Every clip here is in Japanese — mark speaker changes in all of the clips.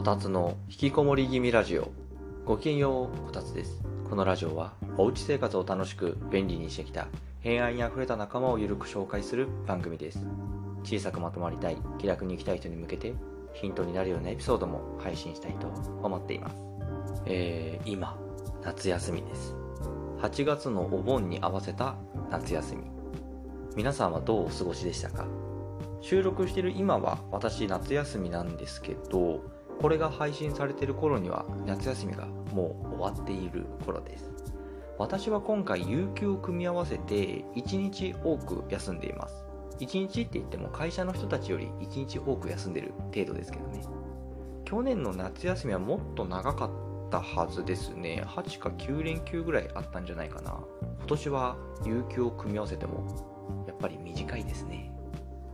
Speaker 1: こたつの引きこもり気味ラジオ。ごきげんようこたつです。このラジオはおうち生活を楽しく便利にしてきた平安にあふれた仲間をゆるく紹介する番組です。小さくまとまりたい気楽に生きたい人に向けてヒントになるようなエピソードも配信したいと思っています。えー、今夏休みです。8月のお盆に合わせた夏休み。皆さんはどうお過ごしでしたか？収録してる今は私夏休みなんですけどこれが配信されてる頃には夏休みがもう終わっている頃です。私は今回有給を組み合わせて1日多く休んでいます。1日って言っても会社の人たちより1日多く休んでる程度ですけどね。去年の夏休みはもっと長かったはずですね。8か9連休ぐらいあったんじゃないかな。今年は有給を組み合わせてもやっぱり短いですね。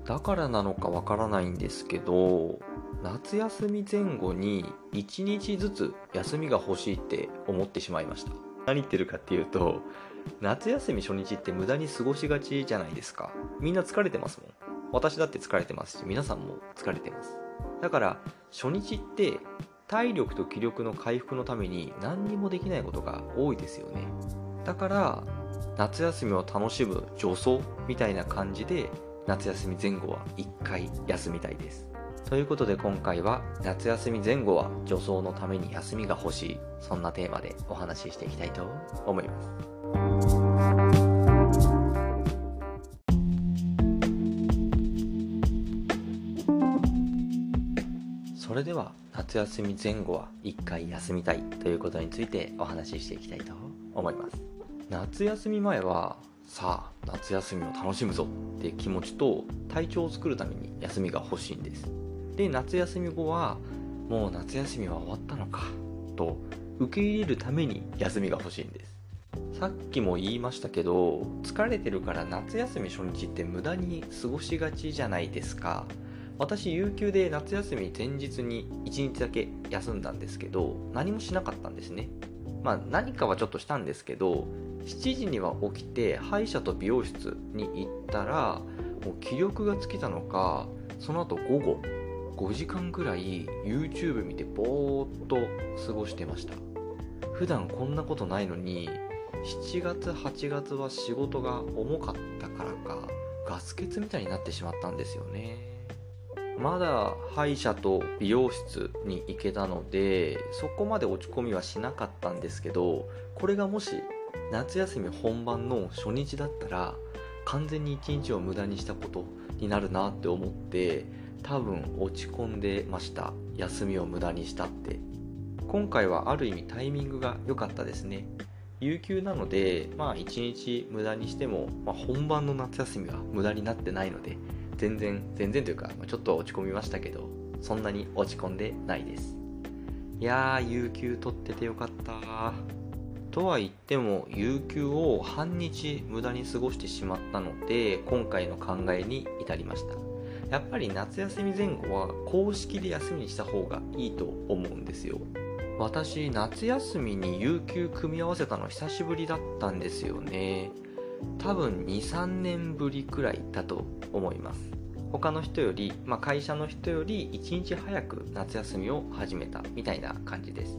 Speaker 1: だからなのかわからないんですけど夏休み前後に1日ずつ休みが欲しいって思ってしまいました。何言ってるかっていうと夏休み初日って無駄に過ごしがちじゃないですか。みんな疲れてますもん。私だって疲れてますし皆さんも疲れてます。だから初日って体力と気力の回復のために何にもできないことが多いですよね。だから夏休みを楽しむ助走みたいな感じで夏休み前後は1回休みたいです。ということで今回は夏休み前後は助走のために休みが欲しいそんなテーマでお話ししていきたいと思います。それでは夏休み前後は1回休みたいということについてお話ししていきたいと思います。夏休み前はさあ夏休みを楽しむぞって気持ちと体調を作るために休みが欲しいんです。で夏休み後はもう夏休みは終わったのかと受け入れるために休みが欲しいんです。さっきも言いましたけど疲れてるから夏休み初日って無駄に過ごしがちじゃないですか。私有給で夏休み前日に1日だけ休んだんですけど何もしなかったんですね。まあ何かはちょっとしたんですけど7時には起きて歯医者と美容室に行ったらもう気力が尽きたのかその後午後5時間ぐらい YouTube 見てぼーっと過ごしてました。普段こんなことないのに7月8月は仕事が重かったからかガス欠みたいになってしまったんですよね。まだ歯医者と美容室に行けたのでそこまで落ち込みはしなかったんですけどこれがもし夏休み本番の初日だったら完全に一日を無駄にしたことになるなって思って多分落ち込んでました。休みを無駄にしたって。今回はある意味タイミングが良かったですね。有給なのでまあ一日無駄にしても、まあ、本番の夏休みは無駄になってないので全然全然というか、まあ、ちょっと落ち込みましたけどそんなに落ち込んでないです。いやー有給取っててよかった。とは言っても有給を半日無駄に過ごしてしまったので今回の考えに至りました。やっぱり夏休み前後は公式で休みにした方がいいと思うんですよ。私夏休みに有給組み合わせたの久しぶりだったんですよね。多分23年ぶりくらいだと思います。他の人より、まあ、会社の人より1日早く夏休みを始めたみたいな感じです。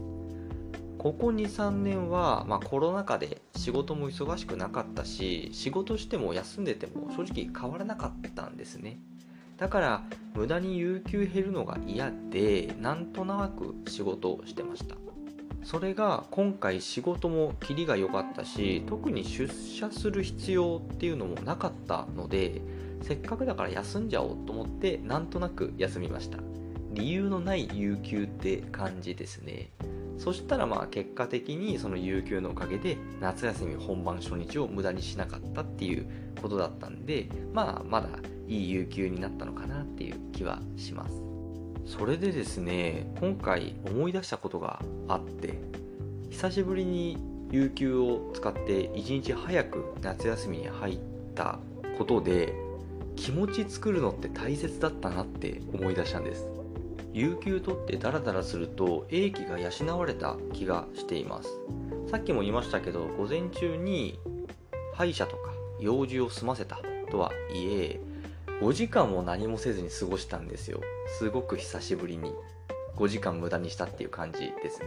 Speaker 1: ここ23年は、まあ、コロナ禍で仕事も忙しくなかったし仕事しても休んでても正直変わらなかったんですね。だから無駄に有給減るのが嫌でなんとなく仕事をしてました。それが今回仕事もキリが良かったし特に出社する必要っていうのもなかったのでせっかくだから休んじゃおうと思ってなんとなく休みました。理由のない有給って感じですね。そしたらまあ結果的にその有給のおかげで夏休み本番初日を無駄にしなかったっていうことだったんでまあまだいい有給になったのかなっていう気はします。それでですね今回思い出したことがあって久しぶりに有給を使って1日早く夏休みに入ったことで気持ち作るのって大切だったなって思い出したんです。有給取ってダラダラすると英気が養われた気がしています。さっきも言いましたけど午前中に歯医者とか用事を済ませたとはいえ5時間も何もせずに過ごしたんですよ。すごく久しぶりに。5時間無駄にしたっていう感じですね。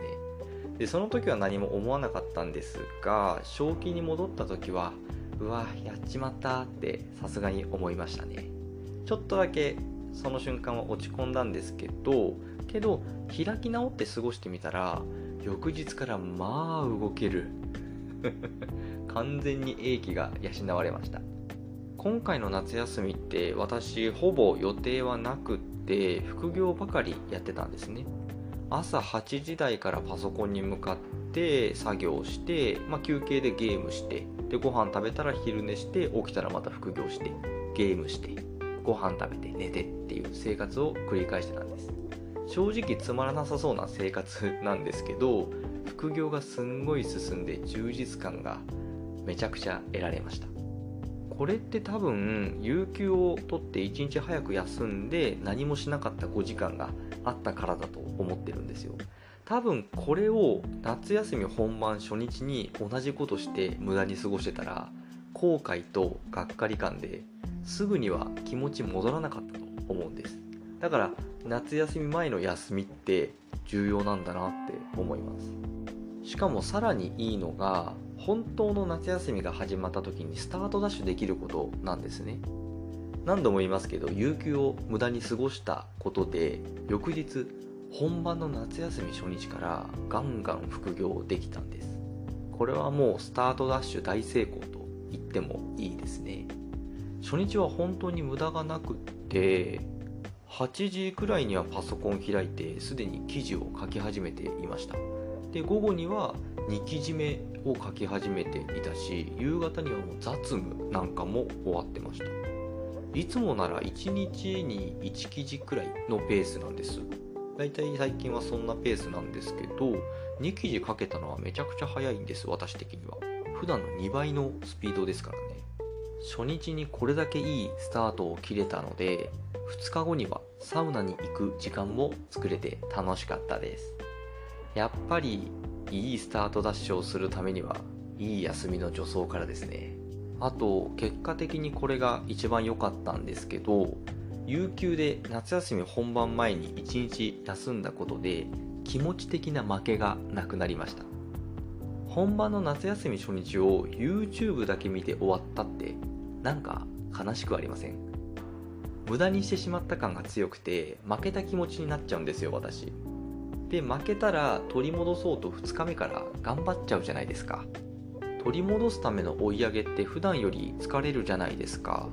Speaker 1: でその時は何も思わなかったんですが正気に戻った時はうわやっちまったってさすがに思いましたね。ちょっとだけその瞬間は落ち込んだんですけどけど開き直って過ごしてみたら翌日からまあ動ける。完全に英気が養われました。今回の夏休みって私ほぼ予定はなくって副業ばかりやってたんですね。朝8時台からパソコンに向かって作業して、まあ、休憩でゲームしてでご飯食べたら昼寝して起きたらまた副業してゲームして。ご飯食べて寝てっていう生活を繰り返してたんです。正直つまらなさそうな生活なんですけど副業がすんごい進んで充実感がめちゃくちゃ得られました。これって多分有給を取って1日早く休んで何もしなかった5時間があったからだと思ってるんですよ。多分これを夏休み本番初日に同じことして無駄に過ごしてたら後悔とがっかり感ですぐには気持ち戻らなかったと思うんです。だから夏休み前の休みって重要なんだなって思います。しかもさらにいいのが本当の夏休みが始まった時にスタートダッシュできることなんですね。何度も言いますけど有給を無駄に過ごしたことで翌日本番の夏休み初日からガンガン副業できたんです。これはもうスタートダッシュ大成功と言ってもいいですね。初日は本当に無駄がなくって8時くらいにはパソコン開いてすでに記事を書き始めていました。で午後には2記事目を書き始めていたし夕方にはもう雑務なんかも終わってました。いつもなら1日に1記事くらいのペースなんです。だいたい最近はそんなペースなんですけど2記事書けたのはめちゃくちゃ早いんです私的には。普段の2倍のスピードですからね。初日にこれだけいいスタートを切れたので2日後にはサウナに行く時間も作れて楽しかったです。やっぱりいいスタートダッシュをするためにはいい休みの助走からですね。あと結果的にこれが一番良かったんですけど有給で夏休み本番前に1日休んだことで気持ち的な負けがなくなりました。本番の夏休み初日を YouTube だけ見て終わったってなんか悲しくありません？無駄にしてしまった感が強くて負けた気持ちになっちゃうんですよ私。で負けたら取り戻そうと2日目から頑張っちゃうじゃないですか。取り戻すための追い上げって普段より疲れるじゃないですか。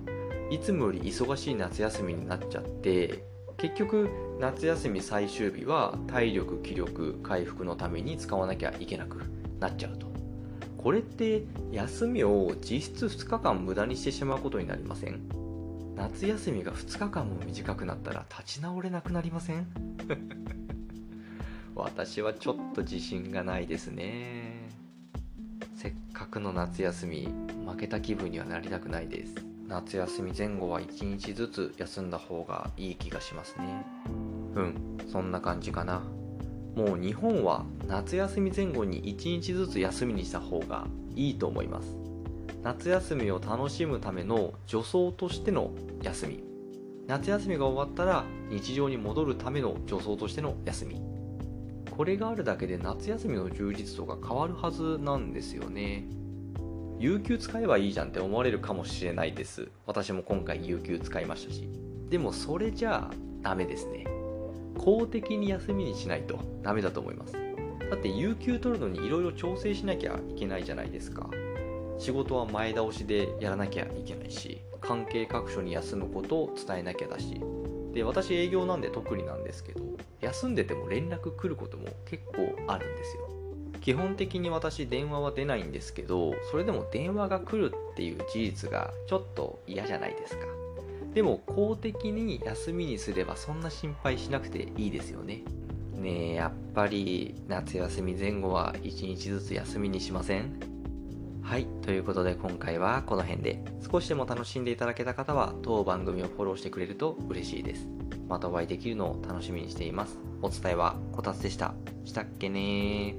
Speaker 1: いつもより忙しい夏休みになっちゃって結局夏休み最終日は体力気力回復のために使わなきゃいけなくなっちゃうと。これって休みを実質2日間無駄にしてしまうことになりません？夏休みが2日間も短くなったら立ち直れなくなりません？私はちょっと自信がないですね。せっかくの夏休み負けた気分にはなりたくないです。夏休み前後は1日ずつ休んだ方がいい気がしますね。うんそんな感じかな。もう日本は夏休み前後に1日ずつ休みにした方がいいと思います。夏休みを楽しむための助走としての休み。夏休みが終わったら日常に戻るための助走としての休み。これがあるだけで夏休みの充実度が変わるはずなんですよね。有給使えばいいじゃんって思われるかもしれないです。私も今回有給使いましたし。でもそれじゃあダメですね。公的に休みにしないとダメだと思います。だって有給取るのにいろいろ調整しなきゃいけないじゃないですか。仕事は前倒しでやらなきゃいけないし関係各所に休むことを伝えなきゃだし。で私営業なんで特になんですけど休んでても連絡来ることも結構あるんですよ。基本的に私電話は出ないんですけどそれでも電話が来るっていう事実がちょっと嫌じゃないですか。でも公的に休みにすればそんな心配しなくていいですよねねえやっぱり夏休み前後は1日ずつ休みにしません？はい。ということで今回はこの辺で少しでも楽しんでいただけた方は当番組をフォローしてくれると嬉しいです。またお会いできるのを楽しみにしています。お伝えはこたつでした。したっけね。